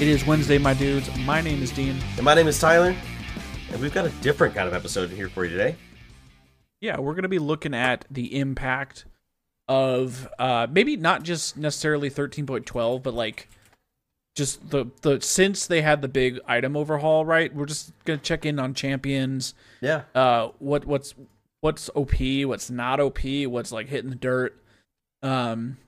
It is Wednesday, my dudes. My name is Dean. And my name is Tyler, and we've got a different kind of episode here for you today. Yeah, we're going to be looking at the impact of uh, maybe not just necessarily 13.12, but like just the the since they had the big item overhaul, right? We're just gonna check in on champions. Yeah. Uh, what what's what's OP, what's not OP, what's like hitting the dirt. Um,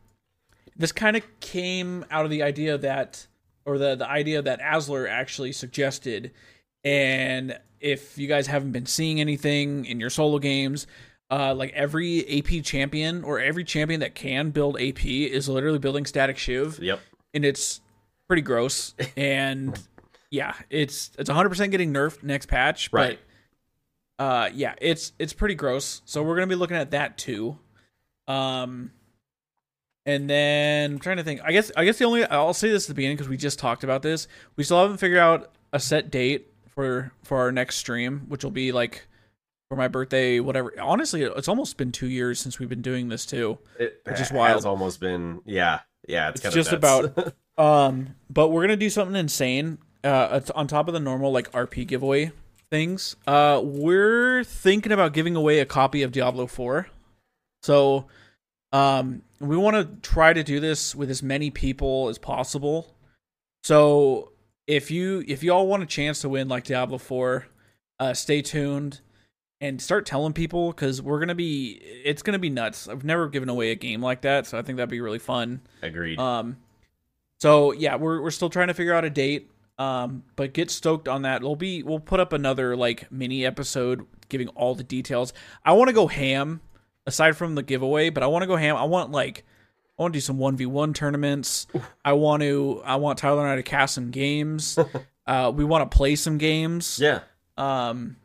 this kind of came out of the idea that, or the the idea that Asler actually suggested, and if you guys haven't been seeing anything in your solo games. Uh, like every AP champion or every champion that can build AP is literally building static shiv, Yep. and it's pretty gross. And yeah, it's it's 100 percent getting nerfed next patch, Right. but uh, yeah, it's it's pretty gross. So we're gonna be looking at that too. Um, and then I'm trying to think. I guess I guess the only I'll say this at the beginning because we just talked about this. We still haven't figured out a set date for for our next stream, which will be like for my birthday, whatever. Honestly, it's almost been two years since we've been doing this too. It Which is has wild. almost been, yeah. Yeah, it's, It's just about- Um, but we're gonna do something insane. Uh, on top of the normal like RP giveaway things. Uh, we're thinking about giving away a copy of Diablo Four. So, um, we want to try to do this with as many people as possible. So, if you if you all want a chance to win like Diablo Four, uh, stay tuned and start telling people because we're gonna be it's gonna be nuts. I've never given away a game like that, so I think that'd be really fun. Agreed. Um, so yeah, we're we're still trying to figure out a date. Um, but get stoked on that. We'll be we'll put up another like mini episode giving all the details. I want to go ham aside from the giveaway, but I want to go ham. I want like I want to do some one v one tournaments. I want to I want Tyler and I to cast some games. uh, we want to play some games. yeah. Um,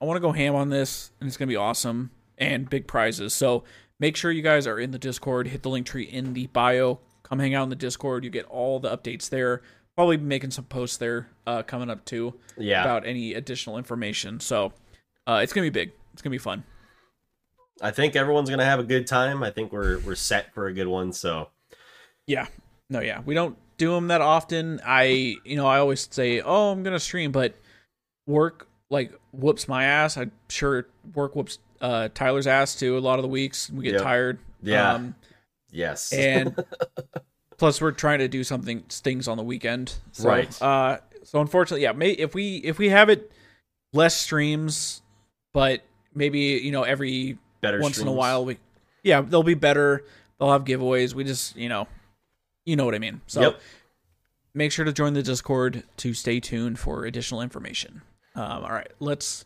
I want to go ham on this, and it's gonna be awesome and big prizes. So make sure you guys are in the Discord. Hit the link tree in the bio. Come hang out in the Discord. You get all the updates there. Probably be making some posts there uh, coming up too Yeah. about any additional information. So uh, it's gonna be big. It's gonna be fun. I think everyone's going to have a good time. I think we're we're set for a good one, so Yeah. No, yeah. We don't do them that often. I, you know, I always say, "Oh, I'm gonna stream," but work like whoops my ass. I'm sure work whoops uh, Tyler's ass too. A lot of the weeks we get Yep. tired. Yeah. Um, yes. and plus we're trying to do something things on the weekend. So, Right. Uh, so unfortunately, yeah. May if we if we have it less streams, but maybe you know every Better once in a while we yeah they'll be better they'll have giveaways we just you know you know what i mean. So Yep. make sure to join the discord to stay tuned for additional information. Um, all right let's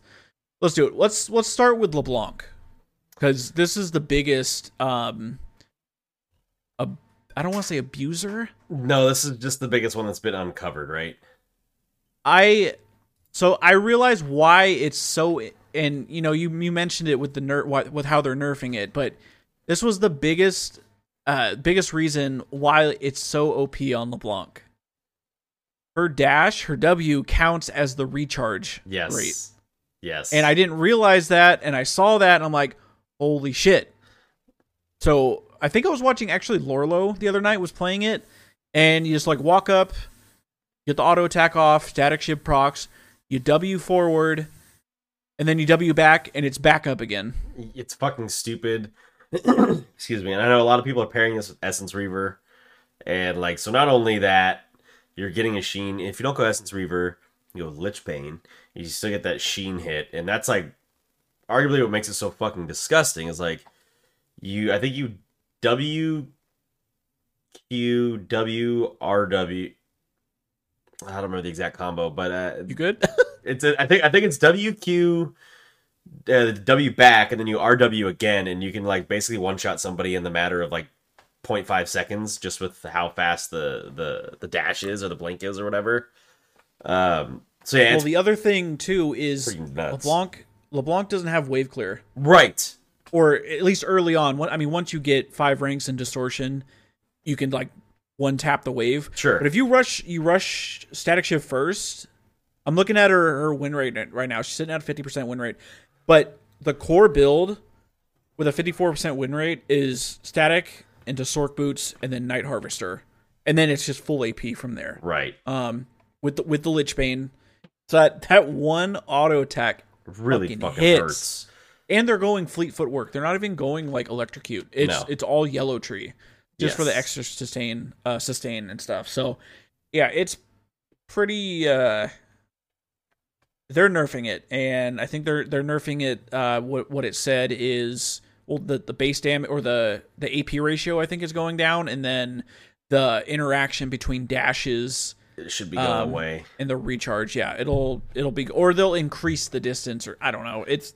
let's do it. Let's let's start with leblanc because this is the biggest um a, i don't want to say abuser. No, this is just the biggest one that's been uncovered, right? I so I realize why it's so and you know you you mentioned it with the ner- with how they're nerfing it, but this was the biggest uh biggest reason why it's so OP on LeBlanc. Her dash, her W counts as the recharge Yes. rate. Yes. And I didn't realize that and I saw that and I'm like, "Holy shit." So, I think I was watching actually Lorlo the other night was playing it and you just like walk up, get the auto attack off, static shiv procs, you W forward, and then you W back, and it's back up again. it's fucking stupid. Excuse me. And I know a lot of people are pairing this with Essence Reaver. And like so not only that, you're getting a sheen. If you don't go Essence Reaver, you go Lich Bane, you still get that sheen hit. And that's like arguably what makes it so fucking disgusting is like you I think you W Q W R W I don't remember the exact combo, but uh You good? it's a, I think I think it's WQ uh, W back and then you RW again and you can like basically one shot somebody in the matter of like 0.5 seconds just with how fast the the the dash is or the blink is or whatever. Um so yeah, well, the other thing too is. LeBlanc. LeBlanc doesn't have wave clear, right. or at least early on. I mean, once you get five ranks in distortion, you can like one tap the wave. Sure. But if you rush, you rush static shiv first. I'm looking at her her win rate right now. She's sitting at a 50% win rate. But the core build with a 54% win rate is static into Sorc boots and then Night Harvester. and then it's just full AP from there. Right. Um, with the, with the Lich Bane, so that that one auto attack Really Fucking fucking, hits. hurts. and they're going fleet footwork. They're not even going like electrocute. It's No. it's all yellow tree, just for the extra sustain, uh, sustain and stuff. So, yeah, it's pretty. uh They're nerfing it, and I think they're they're nerfing it. Uh, what what it said is well the the base damage or the the AP ratio I think is going down, and then the interaction between dashes It should be going Um, away. and the recharge. Yeah, it'll it'll be or they'll increase the distance or I don't know. It's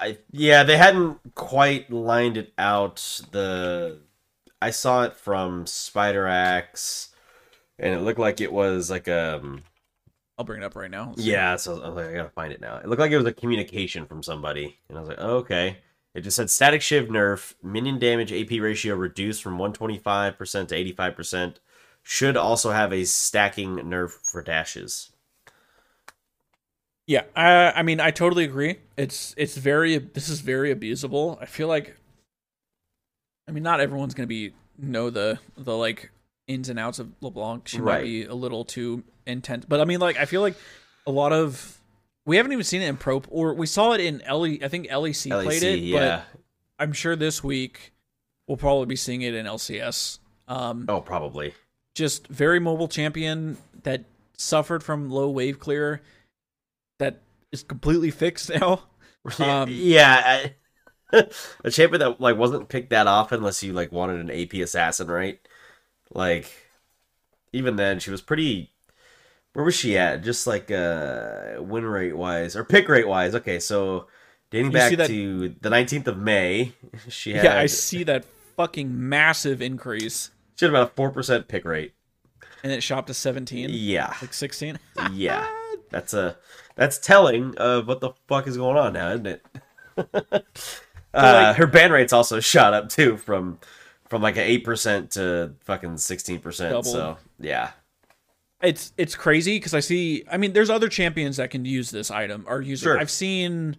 I yeah, they hadn't quite lined it out. The I saw it from Spideraxe, and it looked like it was like um I'll bring it up right now. Let's yeah. So I was like, I gotta find it now. It looked like it was a communication from somebody, and I was like, oh, okay. It just said static shiv nerf minion damage AP ratio reduced from 125% to 85%. Should also have a stacking nerf for dashes. Yeah, I I mean I totally agree. It's it's very this is very abusable. I feel like I mean not everyone's going to be know the the like ins and outs of LeBlanc. She might be a little too intense. But I mean like I feel like a lot of we haven't even seen it in pro or we saw it in LE I think LEC, played it, yeah. but I'm sure this week we'll probably be seeing it in LCS. Um Oh, probably. just very mobile champion that suffered from low wave clear that is completely fixed now. Um, yeah, I, a champion that like wasn't picked that often unless you like wanted an AP assassin, right? Like, even then, she was pretty. Where was she at? Just like uh win rate wise or pick rate wise. Okay, so dating You back that- to the nineteenth of May, she had Yeah, I see that fucking massive increase she had about a four percent pick rate. and it shot to 17, Yeah, like 16. yeah, that's a that's telling of what the fuck is going on now, isn't it? uh, her ban rate's also shot up too from from like an eight percent to fucking sixteen percent. So yeah, It's it's crazy because I see. I mean, there's other champions that can use this item or use Sure. it. I've seen,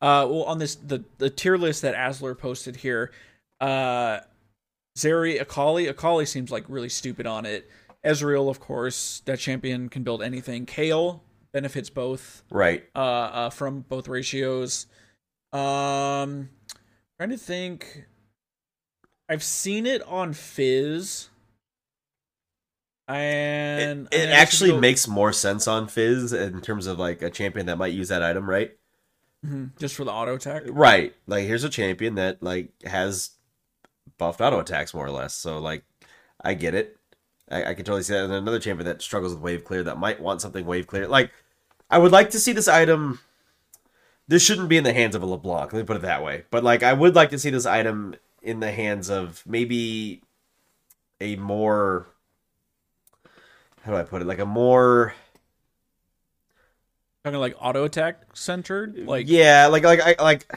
uh, well, on this the the tier list that Asler posted here, uh, Zeri Akali. Akali seems like really stupid on it. Ezreal, of course, that champion can build anything. Kayle benefits both right. uh, uh from both ratios. Um trying to think I've seen it on Fizz. And it I mean, actually go- makes more sense on Fizz in terms of like a champion that might use that item, right? Mhm, just for the auto attack. Right. Like here's a champion that like has buffed auto attacks more or less. So like I get it. I, I can totally see that. And another champion that struggles with wave clear that might want something wave clear. Like I would like to see this item. This shouldn't be in the hands of a LeBlanc. Let me put it that way. But like I would like to see this item in the hands of maybe a more how do I put it? Like a more Talking like auto attack centered, like yeah, like like I like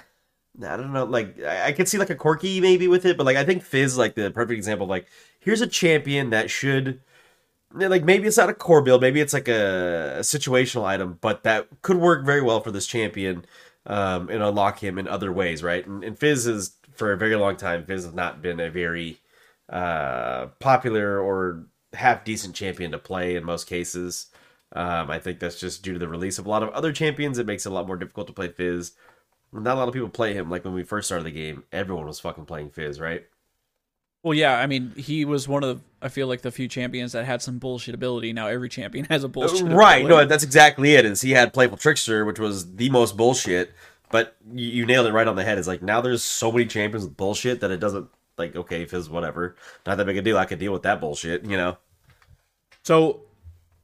I don't know, like I, I could see like a Corki maybe with it, but like I think Fizz like the perfect example. Like here's a champion that should like maybe it's not a core build, maybe it's like a, a situational item, but that could work very well for this champion um, and unlock him in other ways, right? And, and Fizz is for a very long time. Fizz has not been a very uh, popular or half decent champion to play in most cases. Um, I think that's just due to the release of a lot of other champions. It makes it a lot more difficult to play Fizz. Not a lot of people play him. Like when we first started the game, everyone was fucking playing Fizz, right? Well, yeah, I mean, he was one of I feel like the few champions that had some bullshit ability. Now every champion has a bullshit. right. ability. No, that's exactly it. Is he had Playful Trickster, which was the most bullshit, but you, you nailed it right on the head. It's like now there's so many champions with bullshit that it doesn't like okay, Fizz, whatever, not that big a deal. I could deal with that bullshit, you know. So,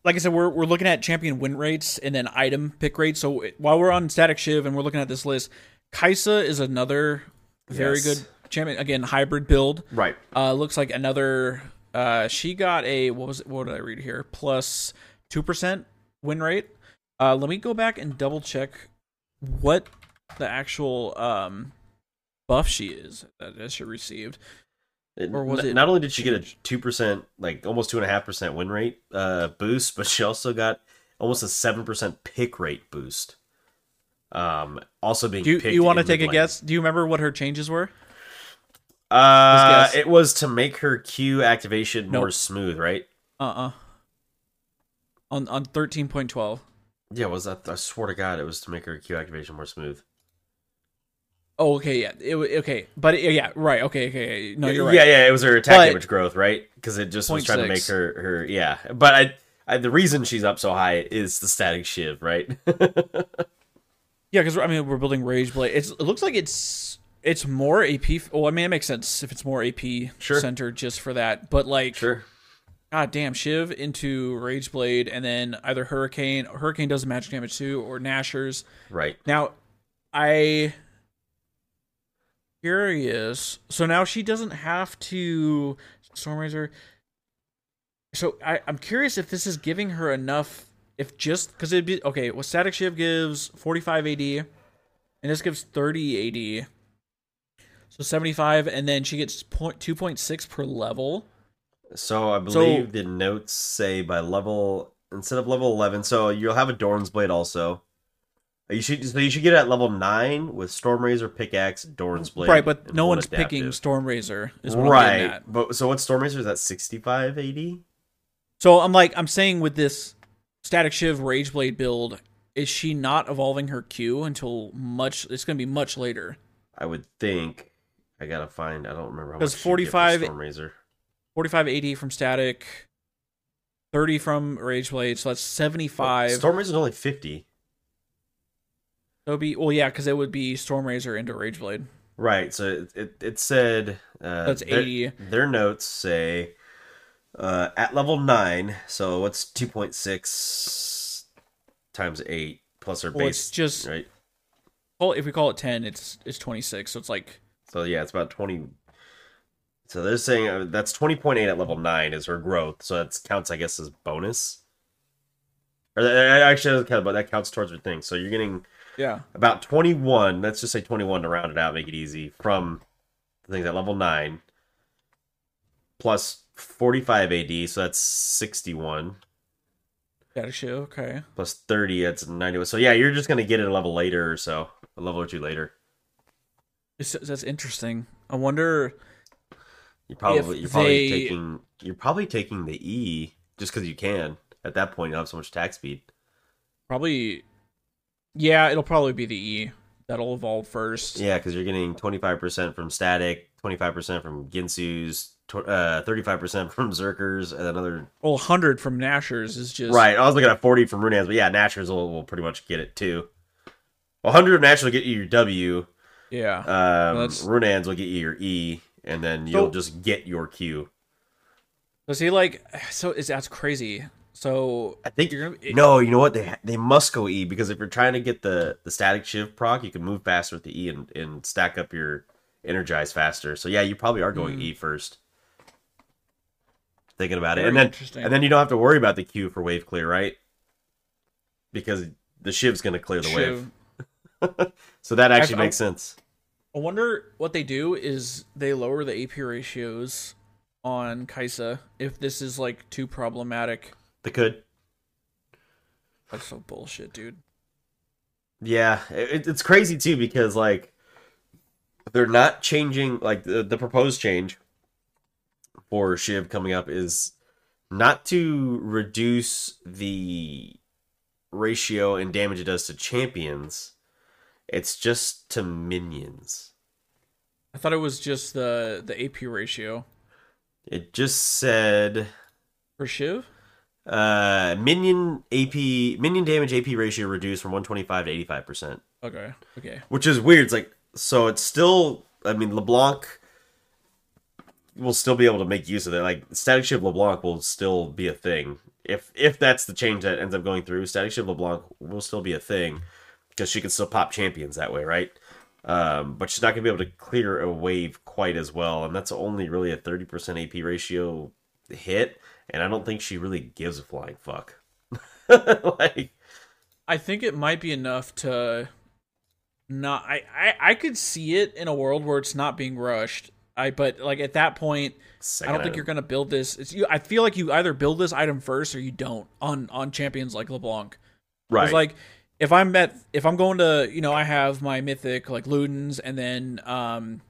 like I said, we're we're looking at champion win rates and then item pick rates. So while we're on Static Shiv and we're looking at this list, Kaisa is another very Yes. good champion. Again, hybrid build. Right. Uh, looks like another. Uh, she got a what was it? What did I read here? Plus two percent win rate. Uh, let me go back and double check what the actual um buff she is that she received. Or was it Not only did she get a two percent, like almost two and a half percent win rate uh, boost, but she also got almost a seven percent pick rate boost. Um, also being Do you, you want to take a guess? Do you remember what her changes were? Uh, it was to make her Q activation Nope. more smooth, right? Uh uh On on thirteen point twelve. Yeah, was that? I swear to God, it was to make her Q activation more smooth. Oh, okay, yeah, it, okay, but it- yeah, right, okay, okay, no, you're right. Yeah, yeah, it was her attack But- damage growth, right? Because it just was trying to make her her yeah. But I, I the reason she's up so high is the static shiv, right? Yeah, because I mean we're building Rage Blade. It's, it looks like it's it's more AP. Well, I mean it makes sense if it's more AP Sure. centered just for that. But like, sure. god damn, Shiv into Rage Blade, and then either Hurricane. Hurricane does magic damage too, or Nashor's. Right. Now, I curious. So now she doesn't have to Stormrazor. So I, I'm curious if this is giving her enough. If just because it'd be okay. Well, Static shiv gives 45 AD, and this gives 30 AD. So 75, and then she gets point 2.6 per level. So I believe the notes say by level instead of level eleven. So you'll have a Doran's blade also. You should so you should get it at level nine with Stormrazor, pickaxe, Doran's blade. right, but no one one's picking adaptive. Stormrazor. Is what right. But so what Stormrazor is that sixty five AD? So I'm like, I'm saying with this Static Shiv Rage Blade build, is she not evolving her Q until much? It's going to be much later. I would think. I gotta find. I don't remember how much. Does she'd 45 Stormrazor. 45 AD from Static, 30 from Rage Blade, so that's 75. Stormrazor's only fifty. That would be well, yeah, because it would be Stormrazor into Rageblade. Right. So it it, it said uh, That's their- 80. Their, notes say uh, at level nine. So what's two point six times eight plus her Well, base? it's just right. well, if we call it 10, it's it's 26. So it's like So yeah, it's about twenty. So they're saying uh, that's twenty point eight at level nine is her growth. So that counts, I guess, as bonus. Or that, that actually doesn't count, but that counts towards her thing. So you're getting yeah, about 21 let's just say 21 to round it out make it easy from the things at level 9 plus 45 ad so that's 61 Static Shiv. Okay, plus 30 that's 91 so yeah you're just gonna get it a level later or so a level or two later it's, that's interesting. I wonder. you're probably you're probably they- taking you're probably taking the e just because you can at that point you have so much attack speed Probably, yeah, it'll probably be the E that'll evolve first. yeah because you're getting 25% from static 25% from guinsoo's uh, 35% from zerkers and another Well, 100 from Nashor's is just Right. I was looking at 40 from Runaan's, but yeah, Nashor's will, will pretty much get it too. 100 of Nashor's will get you your W. Yeah, Um, That's- Runaan's will get you your E, and then you'll So- just get your Q. so see, like, so is that's crazy. So I think you're gonna it- no, you know what? They they must go E because if you're trying to get the the static shiv proc, you can move faster with the E and, and stack up your energize faster. So yeah, you probably are going Mm. E first. Thinking about it, and then and then you don't have to worry about the Q for wave clear, right? Because the shiv's going to clear the wave. So that actually I've- makes sense. I wonder what they do is they lower the AP ratios on Kaisa if this is like too problematic. They could. That's so bullshit, dude. Yeah, it, it's crazy too because like they're not changing. Like the, the proposed change for Shiv coming up is not to reduce the ratio and damage it does to champions. It's just to minions. I thought it was just the the AP ratio It just said for Shiv. Uh minion AP minion damage AP ratio reduced from 125 to 85 percent. Okay, okay. which is weird. It's like so it's still. I mean, LeBlanc will still be able to make use of it. Like Static Shiv LeBlanc will still be a thing if if that's the change that ends up going through. Static Shiv LeBlanc will still be a thing because she can still pop champions that way, right? Um, but she's not gonna be able to clear a wave quite as well, and that's only really a thirty percent AP ratio hit. And I don't think she really gives a flying fuck. like, I think it might be enough to not. I, I I could see it in a world where it's not being rushed. I but like at that point, I don't think you're gonna build this. It's you. I feel like you either build this item first or you don't on on champions like LeBlanc. right. It's like if I'm at if I'm going to you know I have my mythic like Ludens and then um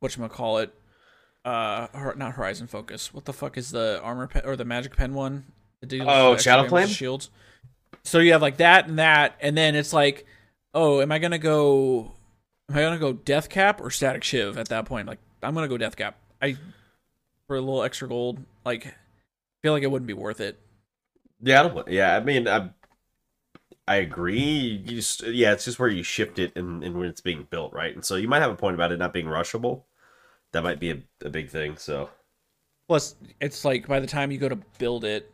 what you gonna call it uh, not Horizon Focus. What the fuck is the armor pen or the magic pen one? Oh, Shadow Flame? Shields. So you have like that and that, and then it's like, oh, am I gonna go? Am I gonna go Death Cap or Static Shiv at that point? Like, I'm gonna go Death Cap. I for a little extra gold. Like, feel like it wouldn't be worth it. Yeah, I don't, yeah. I mean, I I agree. You just, yeah, it's just where you shift it and, and when it's being built, right? And so you might have a point about it not being rushable. That might be a, a big thing. So Plus, it's like by the time you go to build it,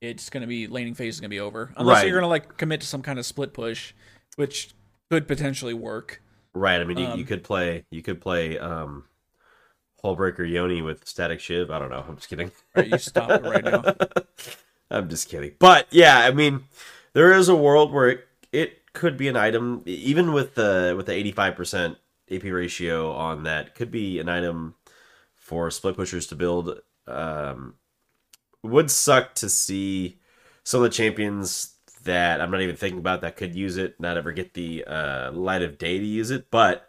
it's gonna be laning phase is gonna be over. Unless Right. you're gonna like commit to some kind of split push, which could potentially work. right. I mean, you, you Um, could play you could play um Hullbreaker Yone with Static Shiv. I don't know. I'm just kidding. Right, you stop it right now. I'm just kidding. But yeah, I mean, there is a world where it, it could be an item, even with the with the 85% AP ratio on that, could be an item for split pushers to build. Um, would suck to see some of the champions that I'm not even thinking about that could use it not ever get the uh, light of day to use it, but.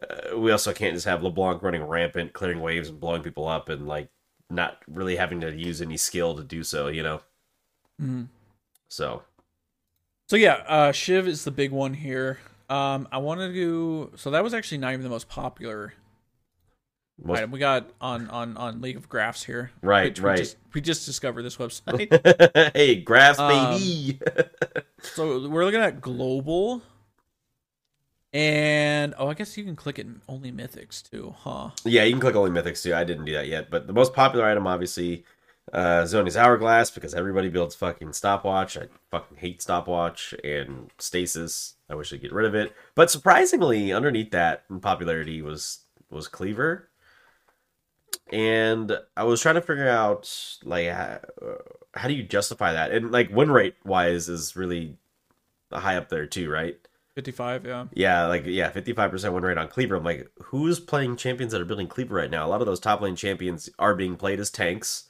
Uh, we also can't just have LeBlanc running rampant, clearing waves and blowing people up, and like not really having to use any skill to do so. You know. Mhm. So So yeah, uh, Shiv is the big one here. Um, I wanted to. So that was actually not even the most popular most, item we got on on on League of Graphs here. Right, which right. We just, we just discovered this website. hey, graphs, Um, baby. so we're looking at global, and oh, I guess you can click it only mythics too, huh? yeah, you can click only mythics too. I didn't do that yet, but the most popular item, obviously, uh, Zhonya's hourglass because everybody builds fucking stopwatch. I fucking hate stopwatch and stasis. I wish they'd get rid of it. But surprisingly, underneath that in popularity was was cleaver. And I was trying to figure out like how, how do you justify that? And like win rate wise is really high up there too, right? Fifty-five, yeah. Yeah, like yeah, fifty five percent win rate on Cleaver. I'm like, who's playing champions that are building Cleaver right now? A lot of those top lane champions are being played as tanks.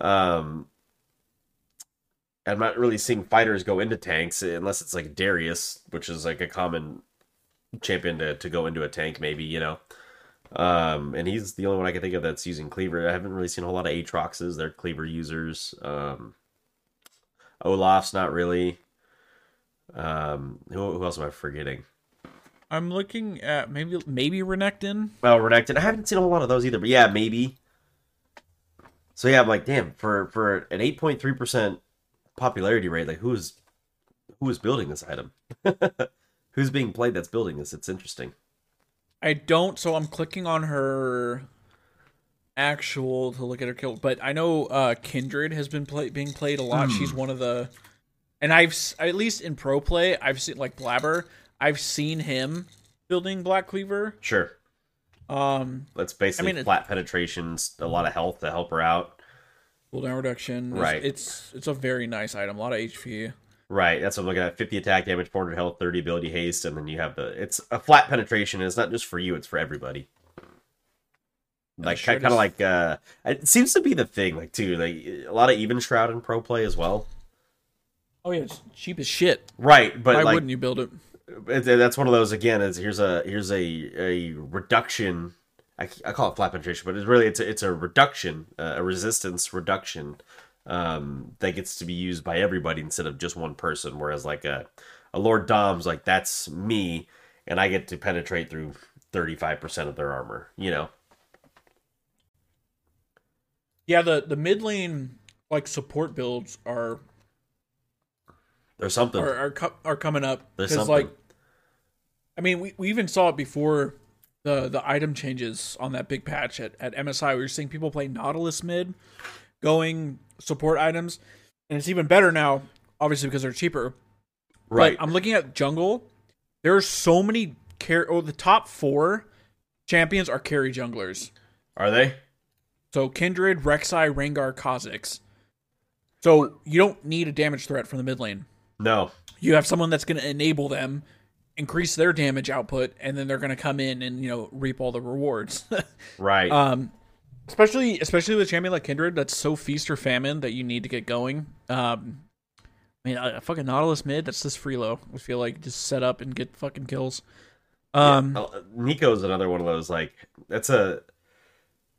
Um, I'm not really seeing fighters go into tanks unless it's like Darius, which is like a common champion to, to go into a tank, maybe you know. Um, and he's the only one I can think of that's using Cleaver. I haven't really seen a whole lot of Aatroxes. They're Cleaver users. Um, Olaf's not really. Um, who, who else am I forgetting? I'm looking at maybe maybe Renekton. Well, Renekton. I haven't seen a whole lot of those either, but yeah, maybe. So yeah, I'm like, damn, for for an 8.3 percent popularity rate, like who's who is building this item? Who's being played that's building this? It's interesting. I don't. So I'm clicking on her actual to look at her kill, but I know uh Kindred has been play, being played a lot. She's one of the, and I've at least in pro play, I've seen like Blaber. I've seen him building Black Cleaver. Sure, Um, that's basically mean, flat penetrations, a lot of health to help her out. cooldown reduction. It's- Right. It's it's a very nice item. A lot of HP. Right, that's what I'm looking at. 50 attack damage, 400 health, 30 ability haste, and then you have the. It's a flat penetration. And it's not just for you; it's for everybody. Like sure kind of like uh, it seems to be the thing, like too, like a lot of even shroud in pro play as well. Oh yeah, it's cheap as shit. Right, but Why like wouldn't you build it? That's one of those again. Is here's a here's a a reduction. I, I call it flat penetration, but it's really it's a, it's a reduction, uh, a resistance reduction um, that gets to be used by everybody instead of just one person. Whereas like a a Lord Dom's like that's me, and I get to penetrate through thirty five percent of their armor. You know, Yeah, the the mid lane like support builds are there's something. are are, co- are coming up There's something. like I mean we, we even saw it before the the item changes on that big patch at, at MSI. We were seeing people play Nautilus mid going support items, and it's even better now, obviously because they're cheaper. right. But I'm looking at jungle. There are so many car oh the top four champions are carry junglers. Are they? So Kindred, Rek'Sai, Rengar, Kha'Zix. So you don't need a damage threat from the mid lane. No. You have someone that's going to enable them, increase their damage output, and then they're going to come in and you know reap all the rewards. Right. um, especially especially with a champion like Kindred, that's so feast or famine that you need to get going. Um, I mean, a, a fucking Nautilus mid, that's just freelo. I feel like just set up and get fucking kills. Um, Uh, Neeko's another one of those like that's a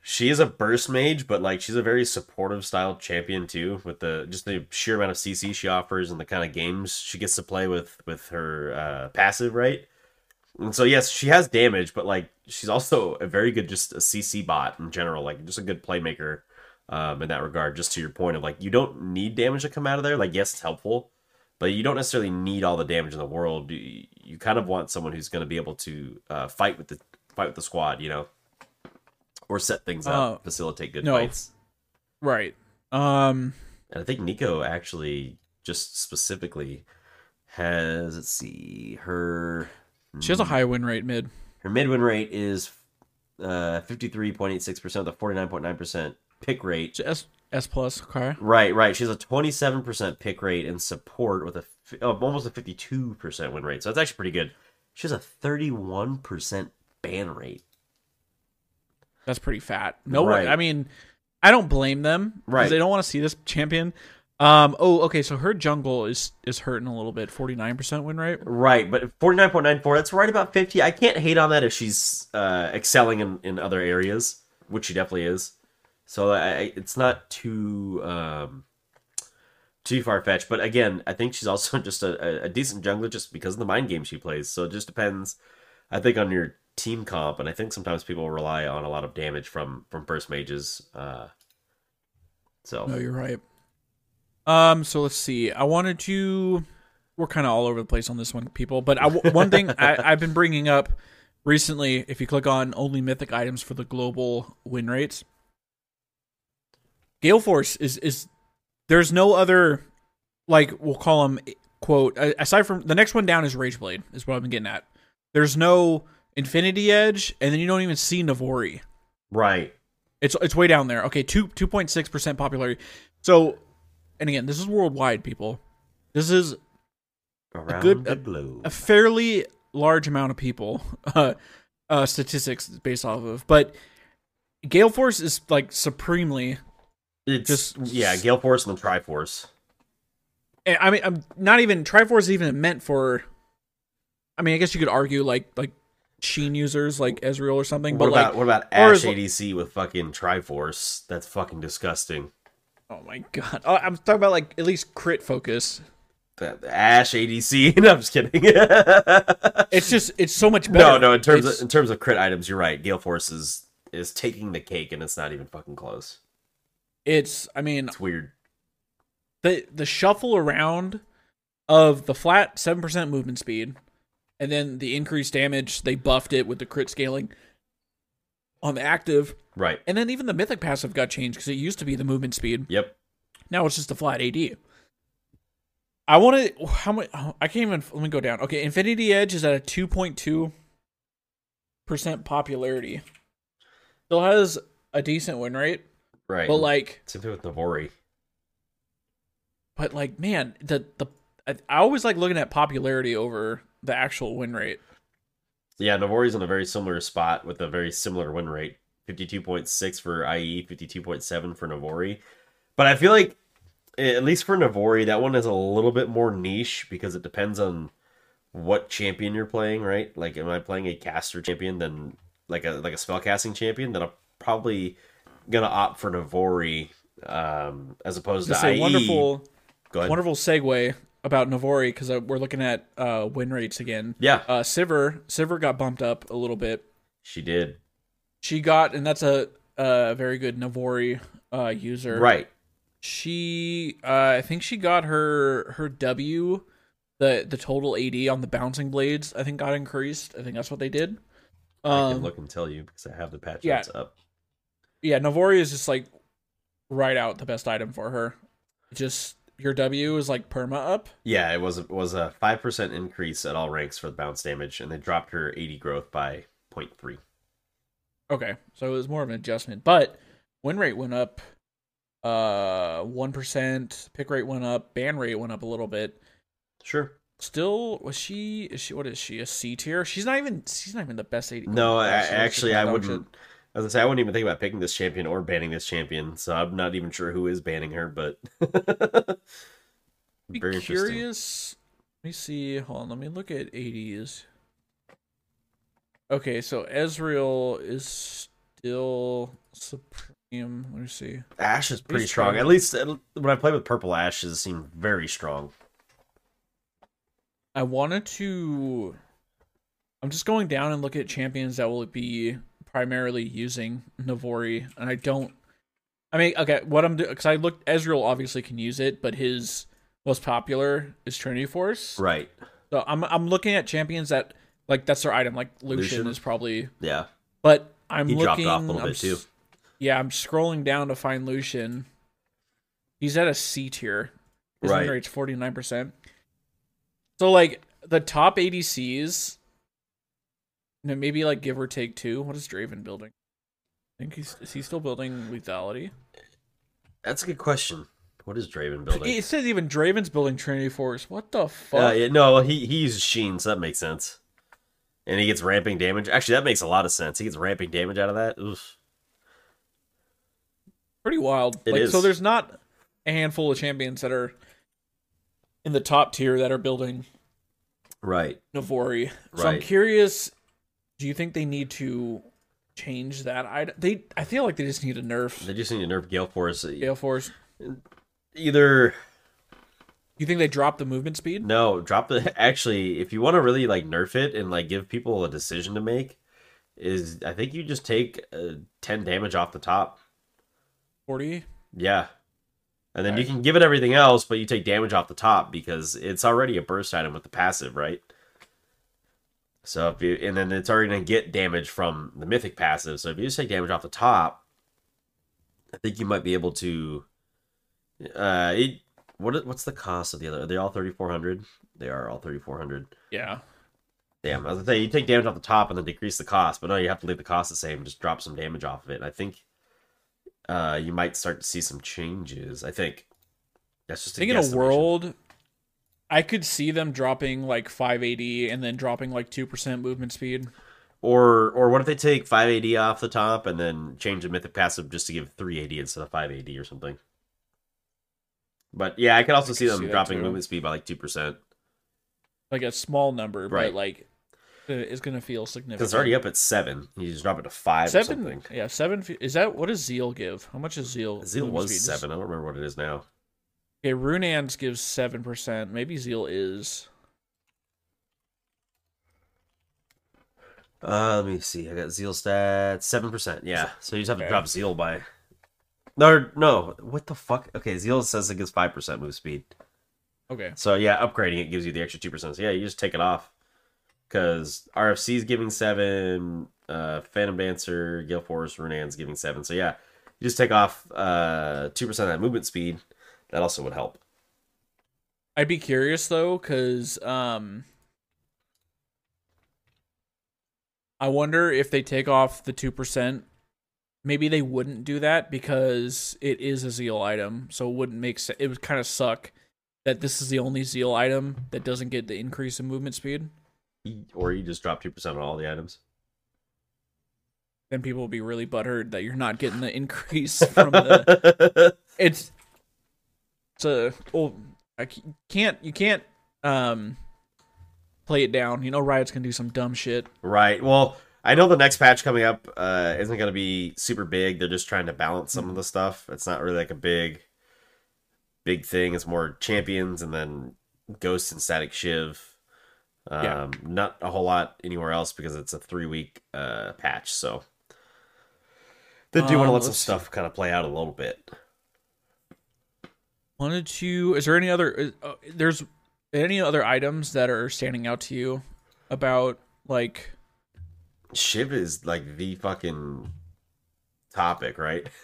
She is a burst mage, but like she's a very supportive style champion too, with the just the sheer amount of CC she offers and the kind of games she gets to play with with her uh, passive, right? And so yes, she has damage, but like she's also a very good just a CC bot in general, like just a good playmaker um, in that regard. Just to your point of like you don't need damage to come out of there. Like yes, it's helpful, but you don't necessarily need all the damage in the world. You, you kind of want someone who's going to be able to uh, fight with the fight with the squad, you know, or set things up, Uh, facilitate good no. fights. Right. Um. And I think Neeko actually just specifically has let's see her She has a high win rate mid. her mid win rate is uh 53.86% with a 49.9% pick rate. S S plus. Okay. Right, right. She has a 27% pick rate and support with a oh, almost a 52% win rate. So that's actually pretty good. She has a 31% ban rate. That's pretty fat. No Right. one. I mean, I don't blame them because Right. they don't want to see this champion. Um. Oh. Okay. So her jungle is is hurting a little bit. Forty nine percent win rate. Right, but 49.94, that's right about 50. I can't hate on that if she's uh, excelling in, in other areas, which she definitely is. So I, it's not too um, too far fetched. But again, I think she's also just a- a decent jungler just because of the mind game she plays. So it just depends, I think, on your team comp. And I think sometimes people rely on a lot of damage from from burst mages. Uh, so No, you're right. Um. So let's see. I wanted to. We're kind of all over the place on this one, people. But I, one thing I, I've been bringing up recently, if you click on only mythic items for the global win rates, Gale Force is is there's no other like we'll call them quote aside from the next one down is Rageblade is what I've been getting at. There's no Infinity Edge, and then you don't even see Navori. right, It's it's way down there. Okay, two two point six percent popularity. So, and again, this is worldwide, people. This is around good- the a- globe. a fairly large amount of people. Uh, uh, statistics based off of, but Gale Force is like supremely. it's just- yeah, Gale Force and Triforce. I mean, I'm not even Triforce is even meant for. I mean, I guess you could argue like like Sheen users like Ezreal or something, What but about like, what about Ashe ADC with fucking Triforce? That's fucking disgusting. oh my god, oh, I'm talking about like at least crit focus. The, the Ashe ADC. no, I'm just kidding. It's just it's so much better. no, no. In terms It's- of in terms of crit items, you're right. Gale Force is is taking the cake, and it's not even fucking close. it's I mean It's weird. the the shuffle around of the flat seven percent movement speed, and then the increased damage. They buffed it with the crit scaling on the active, Right. and then even the mythic passive got changed because it used to be the movement speed. Yep. Now it's just a flat AD. I want to how much I can't even let me go down. Okay, Infinity Edge is at a two point two percent popularity. Still has a decent win rate, Right. but like same thing with Navori. But like, man, the the I, I always like looking at popularity over the actual win rate. Yeah, Navori's in a very similar spot with a very similar win rate. 52.6 for IE, 52.7 for Navori. But I feel like at least for Navori, that one is a little bit more niche because it depends on what champion you're playing, right? Like am I playing a caster champion then like a like a spellcasting champion, then I'm probably gonna opt for Navori um as opposed to IE. wonderful, wonderful segue about Navori because we're looking at uh, win rates again. Yeah, Uh, Sivir, Sivir got bumped up a little bit. she did. She got, and that's a, a very good Navori uh, user. Right. She, uh, I think she got her her W, the the total AD on the bouncing blades. I think got increased. I think that's what they did. I can Um, look and tell you because I have the patch yeah. up. yeah, Navori is just like right out the best item for her. Just your W is like perma up. Yeah, it was it was a five percent increase at all ranks for the bounce damage, and they dropped her AD growth by 0.3. Okay, so it was more of an adjustment, but win rate went up. Uh, one percent. Pick rate went up. Ban rate went up a little bit. Sure. Still, was she? Is she? What is she? A C tier? She's not even. She's not even the best AD. No, I, actually, I wouldn't. shit. As I say, I wouldn't even think about picking this champion or banning this champion. So I'm not even sure who is banning her, but Be very curious. Let me see. Hold on. Let me look at 80s. Okay, so Ezreal is still supreme. Let me see. Ashe is pretty strong. strong. At least when I play with purple ashes, seem very strong. I wanted to. I'm just going down and look at champions that will be primarily using Navori, and I don't. I mean, okay, what I'm doing because I looked. Ezreal obviously can use it, but his most popular is Trinity Force. Right. So I'm I'm looking at champions that like that's their item. Like Lucian, Lucian? is probably, Yeah. but I'm He looking. off a little I'm bit, too. Yeah, I'm scrolling down to find Lucian. He's at a C tier. His win Right. rate's forty nine percent. So like the top ADCs, no, maybe like give or take two. What is Draven building? I think he's is he still building lethality? That's a good question. What is Draven building? It says even Draven's building Trinity Force. What the fuck? Uh, yeah, no, he he uses Sheen, so that makes sense. And he gets ramping damage. Actually, that makes a lot of sense. He gets ramping damage out of that. Oof. Pretty wild. It like so there's not a handful of champions that are in the top tier that are building Right. Navori. So I'm curious, do you think they need to change that? I they I feel like they just need a nerf They just need to nerf Gale Force. Gale Force. Either You think they drop the movement speed? no, drop the. Actually, if you want to really like nerf it and like give people a decision to make, is I think you just take uh, ten damage off the top. Forty. Yeah. And then you can give it everything else, but you take damage off the top because it's already a burst item with the passive, right? So if you and then it's already gonna get damage from the mythic passive. So if you just take damage off the top, I think you might be able to. Uh, it what what's the cost of the other? Are they all thirty four hundred? They are all thirty four hundred. Yeah. Damn, I was gonna say you take damage off the top and then decrease the cost, but no, you have to leave the cost the same. Just drop some damage off of it. And I think uh, you might start to see some changes. I think that's just I think in a world I could see them dropping like 580 and then dropping like 2% movement speed. or or what if they take five eighty off the top and then change the mythic passive just to give three eighty instead of five eighty or something. But yeah, I could also I see them see dropping movement speed by like two percent Like a small number, Right. but like it's going to feel significant. because it's already up at seven. You just drop it to five or Seven, something. yeah, seven. Is that what does Zeal give? How much does Zeal? Zeal was speed? seven. I don't remember what it is now. Okay, Runaan's gives seven percent. Maybe Zeal is. Uh, let me see. I got Zeal stats seven percent. Yeah, so you just have to drop Zeal by. No, no. What the fuck? Okay, Zeal says it gives five percent move speed. Okay, So yeah, upgrading it gives you the extra two percent. So yeah, you just take it off because RFC is giving seven. Uh, Phantom Dancer, Gale Force, Runaan's giving seven. So yeah, you just take off uh two percent of that movement speed. That also would help. I'd be curious though, because um, I wonder if they take off the two percent. Maybe they wouldn't do that because it is a Zeal item, so it wouldn't make sense. It would kind of suck that this is the only Zeal item that doesn't get the increase in movement speed. Or you just drop two percent on all the items. Then people will be really butthurt that you're not getting the increase from the. it's a well I c- can't you can't um play it down you know riot's gonna do some dumb shit Right. Well, I know the next patch coming up uh, isn't going to be super big. They're just trying to balance some of the stuff. It's not really like a big, big thing. It's more champions and then Ghost and Static Shiv. Um, Yeah. Not a whole lot anywhere else because it's a three week uh, patch. So they do want to Um, let some stuff kind of play out a little bit. Wanted to is there any other uh, there's any other items that are standing out to you about like Shiv is like the fucking topic, right?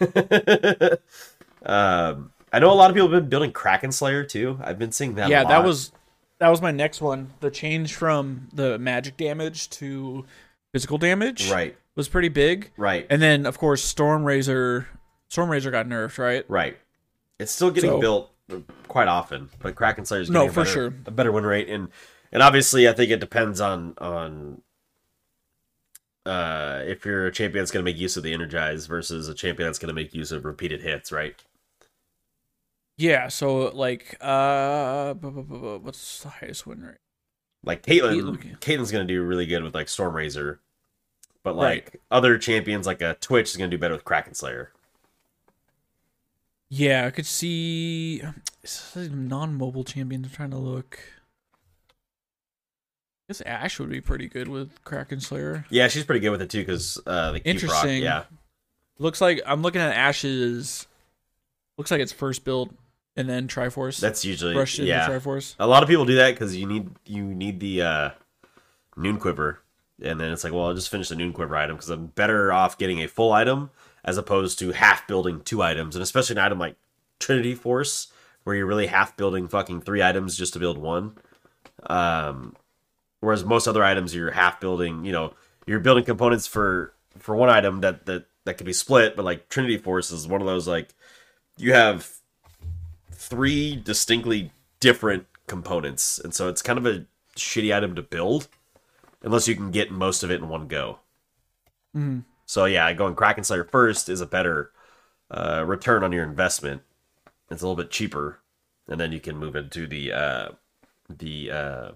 um, I know a lot of people have been building Kraken Slayer too. I've been seeing that. a yeah that was that was my next one the change from the magic damage to physical damage right, was pretty big right, and then of course storm razor storm razor got nerfed right right. It's still getting So- built quite often, but Kraken Slayer is No, getting a for better, sure. a better win rate, and and obviously I think it depends on on uh if you're a champion that's going to make use of the energize versus a champion that's going to make use of repeated hits, right? yeah so like uh what's the highest win rate Like Caitlyn, Caitlyn's going to do really good with like Storm Razor But like other champions, like a Twitch, is gonna do better with Kraken Slayer. Yeah, I could see non-mobile champions. I'm trying to look. I guess Ashe would be pretty good with Kraken Slayer. Yeah, she's pretty good with it too, because uh, proc, Interesting. Yeah, Looks like I'm looking at Ashe's. Looks like it's first build and then Triforce. that's usually rushed into yeah. Triforce. A lot of people do that because you need you need the uh, Noonquiver, and then it's like, well, I'll just finish the Noonquiver item because I'm better off getting a full item as opposed to half building two items, and especially an item like Trinity Force where you're really half building fucking three items just to build one. Um, whereas most other items you're half building, you know, you're building components for for one item that that that can be split, but like Trinity Force is one of those like you have three distinctly different components, and so it's kind of a shitty item to build unless you can get most of it in one go. Mhm. So yeah, going Kraken Slayer first is a better uh, return on your investment. It's a little bit cheaper, and then you can move into the uh, the uh,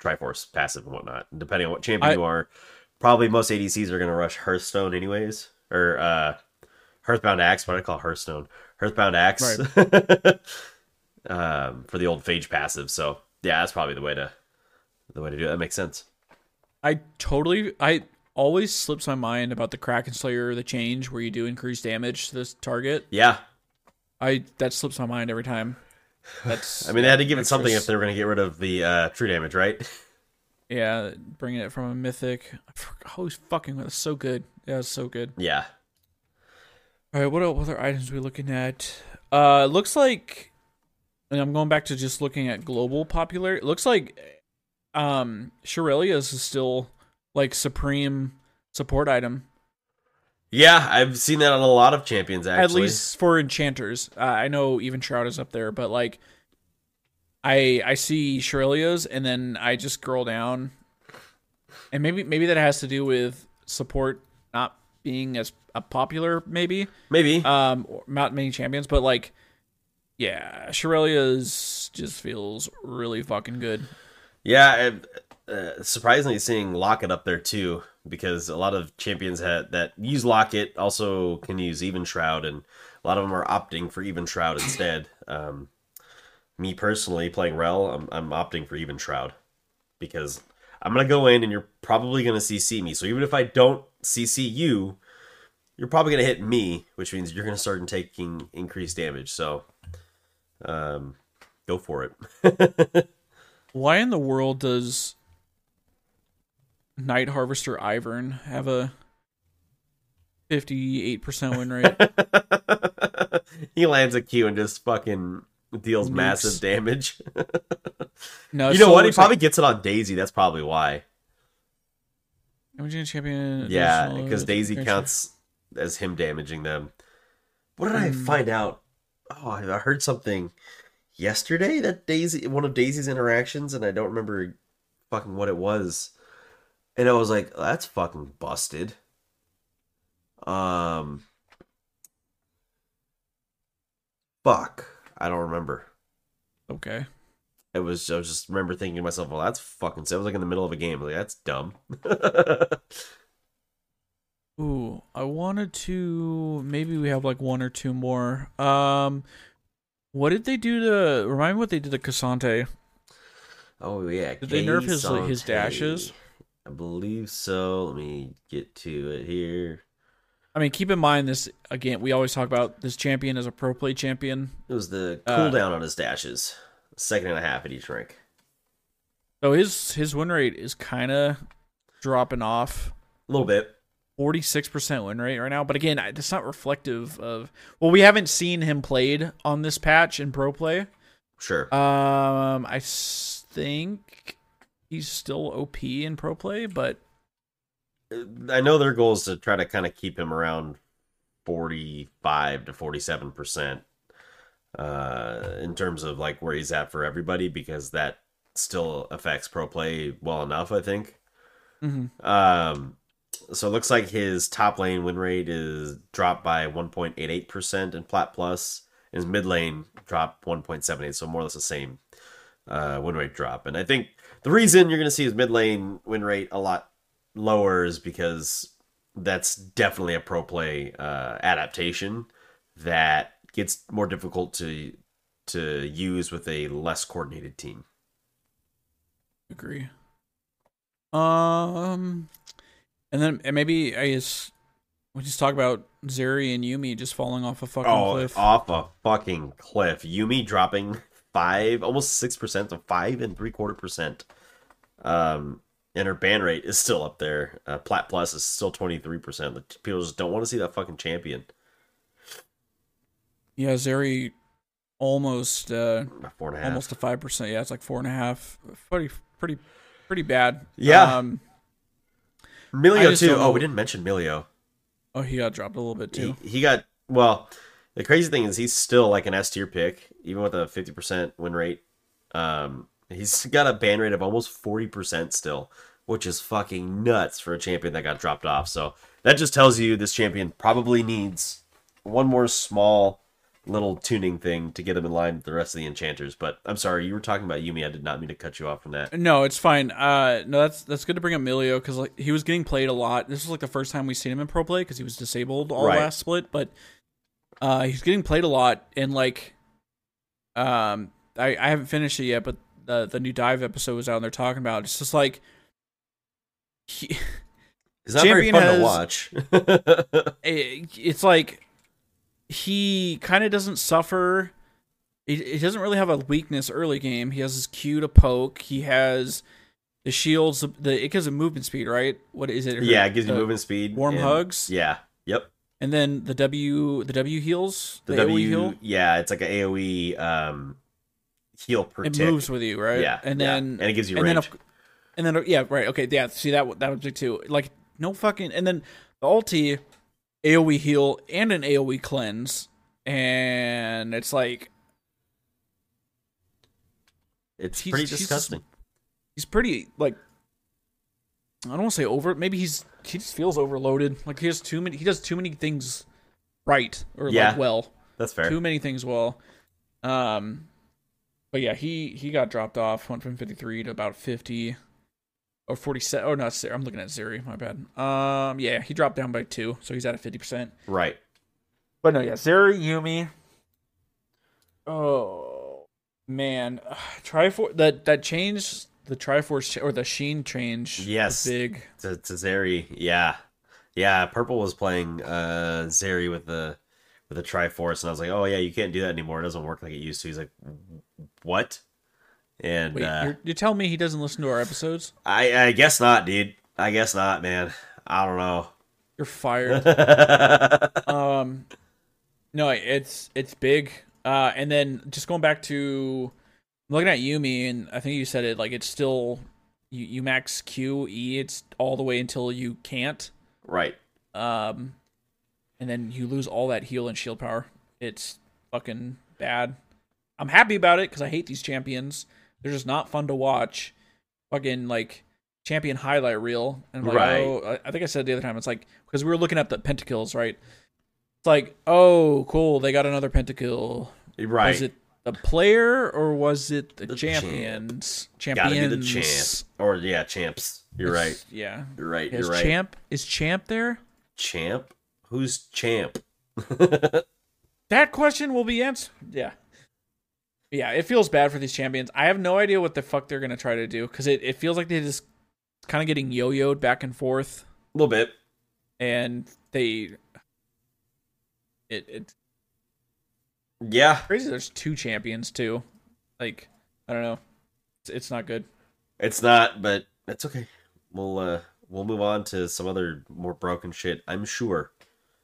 Triforce passive and whatnot. And depending on what champion I- you are, probably most ADCs are going to rush Hearthstone anyways, or uh, Hearthbound Axe. What do I call Hearthstone? Hearthbound Axe. um, for the old Phage passive. So yeah, that's probably the way to the way to do it. That makes sense. I totally. I always slips my mind about the Kraken Slayer, the change where you do increase damage to this target. Yeah, I that slips my mind every time. That's I mean they had to give it something if they were going to get rid of the uh, true damage, right? yeah, bringing it from a mythic. He's fucking with. It's so good. Yeah, it's so good. yeah. All right, what other items are we looking at? Uh, looks like, and I'm going back to just looking at global popularity. Looks like, um, Shurelya's is still like supreme support item, Yeah, I've seen that on a lot of champions actually. at least for enchanters. Uh, I know Evenshroud is up there, but like, I I see Shurelya's, and then I just scroll down, and maybe maybe that has to do with support not being as uh, popular, maybe. maybe. um not many champions but like yeah Shurelya's just feels really fucking good Yeah, uh, surprisingly seeing Locket up there too, because a lot of champions that use Locket also can use Evenshroud, and a lot of them are opting for Evenshroud instead. Um, me personally, playing Rell, I'm, I'm opting for Evenshroud because I'm gonna go in and you're probably gonna CC me. So even if I don't CC you, you're probably gonna hit me, which means you're gonna start taking increased damage. So, um, go for it. why in the world does night harvester ivern have a 58% win rate he lands a Q and just fucking deals Nukes. massive damage. no you know what? He probably gets it on Daisy. That's probably why. like, champion Yeah, because Daisy counts as him damaging them. What did I Hmm. find out? Oh, I heard something yesterday that Daisy, one of Daisy's interactions, and I don't remember fucking what it was. And I was like, that's fucking busted. Um, fuck, I don't remember. okay It was I was just remember thinking to myself, well, that's fucking. I was like in the middle of a game, like that's dumb. Ooh, I wanted to. Maybe we have like one or two more. Um, what did they do to remind me what they did to K'Sante? oh yeah, Did they nerf his, like, his dashes? I believe so. Let me get to it here. I mean, keep in mind this again. We always talk about this champion as a pro play champion. It was the Uh, cooldown on his dashes, second and a half at each rank. So his his win rate is kind of dropping off. A little bit. Forty six percent win rate right now, but again, it's not reflective of. Well, we haven't seen him played on this patch in pro play. Sure. Um, I think he's still OP in pro play, but I know their goal is to try to kind of keep him around forty-five to forty-seven percent, uh, in terms of like where he's at for everybody, because that still affects pro play well enough. I think. mhm. Um, so it looks like his top lane win rate is dropped by 1.88% in Plat Plus. His mid lane dropped 1.78, so more or less the same uh, win rate drop. And I think the reason you're going to see his mid lane win rate a lot lower is because that's definitely a pro play uh, adaptation that gets more difficult to to use with a less coordinated team. Agree. Um, and then and maybe I guess we just talk about Zeri and Yuumi just falling off a fucking Oh, cliff. off a fucking cliff. Yuumi dropping five, almost six percent to five and three quarter percent. Um, and her ban rate is still up there. Uh, Plat Plus is still twenty three percent. People just don't want to see that fucking champion. Yeah, Zeri almost uh Four and a half. almost a five percent. Yeah, it's like four and a half. Pretty pretty pretty bad. Yeah. Um, Milio too. Oh, we didn't mention Milio. oh, he got dropped a little bit too. He, he got well. The crazy thing is he's still like an S tier pick, even with a fifty percent win rate. Um, he's got a ban rate of almost forty percent still, which is fucking nuts for a champion that got dropped off. So that just tells you this champion probably needs one more small little tuning thing to get him in line with the rest of the enchanters. But I'm sorry, you were talking about Yuumi. I did not mean to cut you off from that. No, it's fine. Uh, no, that's that's good to bring up Milio because like he was getting played a lot. This was like the first time we've seen him in pro play because he was disabled all Right. last split. But uh, he's getting played a lot, and like, um, I I haven't finished it yet, but the the new dive episode was out, and they're talking about it. it's just like he, It's not very Champion fun to watch. it, it's like he kind of doesn't suffer. He, he doesn't really have a weakness early game. He has his Q to poke. He has the shields. The it gives him movement speed, right? What is it? yeah, it gives you movement speed. warm and- hugs? Yeah. Yep. And then the W, the W heals. The, The, W, heal. yeah, it's like an AOE um, heal per It tick. moves with you, right? Yeah, And yeah. then and it gives you and range. then and then yeah, right. Okay, yeah. See that that was big too. Like no fucking. And then the ulti, AOE heal and an AOE cleanse, and it's like it's he's- pretty he's disgusting. he's pretty like I don't want to say over. Maybe he's he just feels overloaded. Like he has too many. He does too many things right or Yeah. like well. That's fair. Too many things well. Um, but yeah, he he got dropped off. Went from fifty three to about fifty. Or forty seven. Oh no. I'm looking at Zeri. My bad. Um, yeah, he dropped down by two, so he's at a fifty percent. Right. But no, yeah, Zeri, Yuumi. Oh man, try for that that change the Triforce or the Sheen change. Yes. big. To, to Zeri, yeah, yeah. Purple was playing uh Zeri with the with the Triforce, and I was like, oh yeah, you can't do that anymore. It doesn't work like it used to. He's like, what? And Wait, uh, you're, you're telling me he doesn't listen to our episodes? I I guess not, dude. I guess not, man. I don't know. You're fired. um, no, it's it's big. Uh, and then just going back to looking at Yuumi, and I think you said it like it's still you, you max Q E. It's all the way until you can't. right. Um, and then you lose all that heal and shield power. It's fucking bad. I'm happy about it because I hate these champions. They're just not fun to watch. Fucking like champion highlight reel. And like, Right. oh, I- think I said the other time. It's like because we were looking at the pentakills, right? It's like, oh, cool, they got another pentakill. Right. Was it the player or was it the, The champ. champions? Gotta Champions. be the champ. Or yeah, champs. You're right. Yeah. You're right. Is You're right. champ is champ there? Champ? Who's champ? That question will be answered. Yeah. Yeah, it feels bad for these champions. I have no idea what the fuck they're gonna try to do because it, it feels like they just kind of getting yo-yoed back and forth, A little bit. and they it it's Yeah. crazy. There's two champions too. Like I don't know, it's, it's not good. It's not, but it's okay. We'll uh we'll move on to some other more broken shit. I'm sure.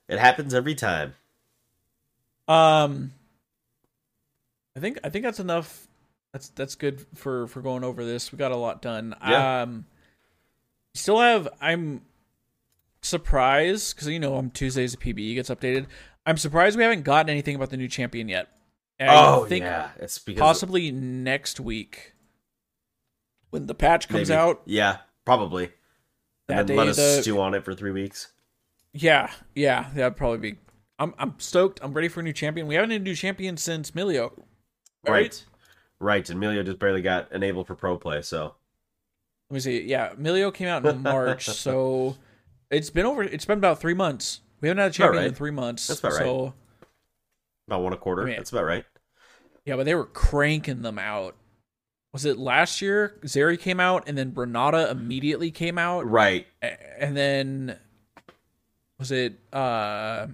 It happens every time. Um, I think I think that's enough. That's that's good for for going over this. We got a lot done. Yeah. Um, still have. I'm surprised because you know on Tuesdays the PBE gets updated. I'm surprised we haven't gotten anything about the new champion yet. And I oh think yeah, it's because possibly next week when the patch comes maybe. out. Yeah, probably. That And day, then let us the- stew on it for three weeks. Yeah, yeah, that'd probably be. I'm I'm stoked. I'm ready for a new champion. We haven't had a new champion since Milio. Right. Right. And Emilio just barely got enabled for pro play, so Let me see. Yeah, Milio came out in March, so it's been over. It's been about three months. We haven't had a champion in three months. That's about right. so, About one a quarter. I mean- That's about right. Yeah, but they were cranking them out. Was it last year? Zeri came out, and then Renata immediately came out, Right. And then was it uh,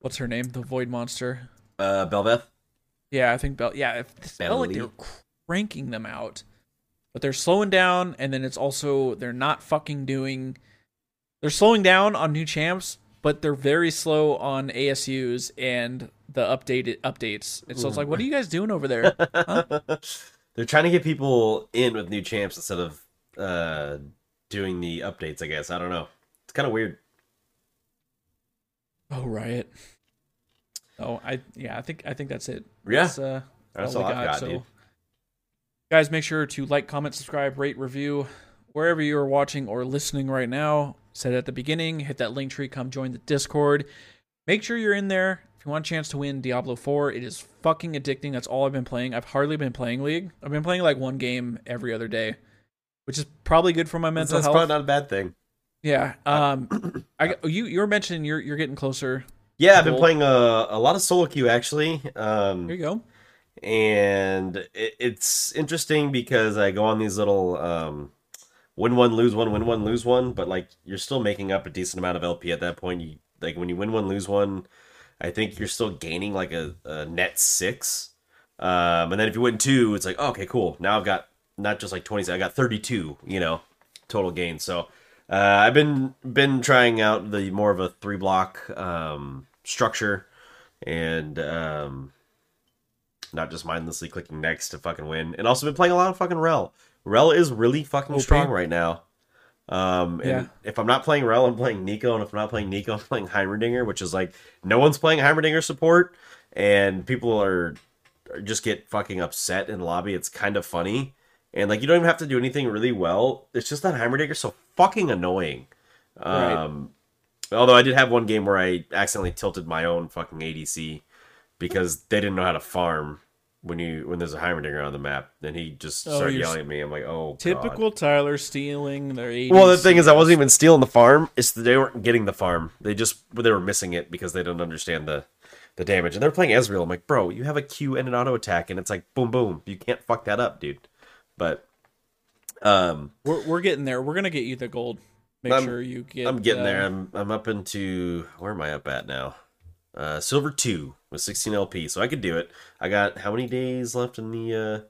what's her name? The Void Monster. Uh, Bel'Veth. Yeah, I think Bell. Yeah, it felt like they were cranking them out, but they're slowing down, and then it's also they're not fucking doing. They're slowing down on new champs, but they're very slow on ASUs and the updated updates. And so it's like, what are you guys doing over there? Huh? They're trying to get people in with new champs instead of uh doing the updates. I guess I don't know. It's kind of weird. Oh, Riot. Oh, I yeah, I think I think that's it. Yeah. That's, uh, That's all all I've got, so- dude. Guys, make sure to like, comment, subscribe, rate, review wherever you're watching or listening right now. Said at the beginning, hit that link tree, come join the Discord. Make sure you're in there. If you want a chance to win Diablo 4, it is fucking addicting. That's all I've been playing. I've hardly been playing League. I've been playing like one game every other day, which is probably good for my mental that's health. probably not a bad thing. Yeah. Um, I you you were mentioning you're you're getting closer. Yeah, I've been playing a, a lot of solo queue actually. Um, Here you go. and it, it's interesting because I go on these little um, win one, lose one, win one, lose one, but like you're still making up a decent amount of LP at that point. You like when you win one, lose one, I think you're still gaining like a, a net six. Um, and then if you win two, it's like oh, okay, cool. Now I've got not just like twenty, I got thirty two. You know, total gain. So uh, I've been been trying out the more of a three block um, structure and um, not just mindlessly clicking next to fucking win. And also been playing a lot of fucking Rell. Rell is really fucking strong right now. Um, and Yeah. if I'm not playing Rell, I'm playing Neeko, and if I'm not playing Neeko, I'm playing Heimerdinger, which is like no one's playing Heimerdinger support, and people are, are just get fucking upset in the lobby. It's kind of funny, and like you don't even have to do anything really well. It's just that Heimerdinger's so fucking annoying. Right. Um, although I did have one game where I accidentally tilted my own fucking ADC because they didn't know how to farm when you when there's a Heimerdinger on the map. Then he just Oh, started yelling at me. I'm like, oh, God. Typical Tyler stealing their 80s. Well, the thing is, I wasn't even stealing the farm. It's they weren't getting the farm. They just they were missing it because they don't understand the the damage. And they're playing Ezreal. I'm like, bro, you have a Q and an auto attack, and it's like boom, boom. You can't fuck that up, dude. But um, We're we're getting there. We're gonna get you the gold. Make I'm- sure you get. I'm getting uh, there. I'm I'm up into where am I up at now? Uh, silver two with 16 LP, so I could do it. I got how many days left in the? uh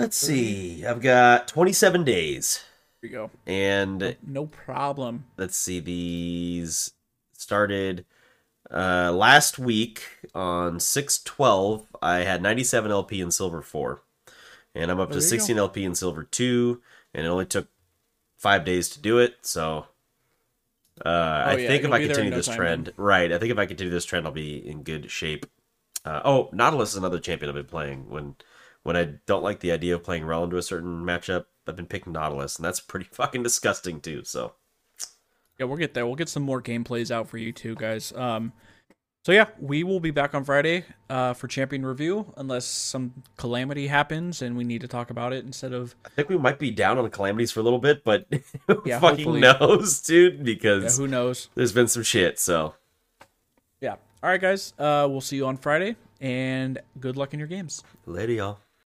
Let's see. I've got 27 days, Here you go. and No problem. let's see these started uh last week on 612 i had 97 lp in silver 4 and i'm up to there you 16 lp in silver 2 and it only took five days to do it so uh i Oh, yeah, think if i be there in continue no this time trend right i think if i continue this trend i'll be in good shape uh, oh nautilus is another champion i've been playing when when i don't like the idea of playing rell into a certain matchup i've been picking nautilus and that's pretty fucking disgusting too so Yeah, we'll get there. We'll get some more gameplays out for you too, guys. Um, so yeah, we will be back on Friday uh, for champion review, unless some calamity happens and we need to talk about it instead of I think we might be down on calamities for a little bit, but who Yeah, fucking hopefully. knows, dude? yeah, Because who knows. there's been some shit. So Yeah. All right, guys. Uh, we'll see you on Friday, and good luck in your games. later, y'all.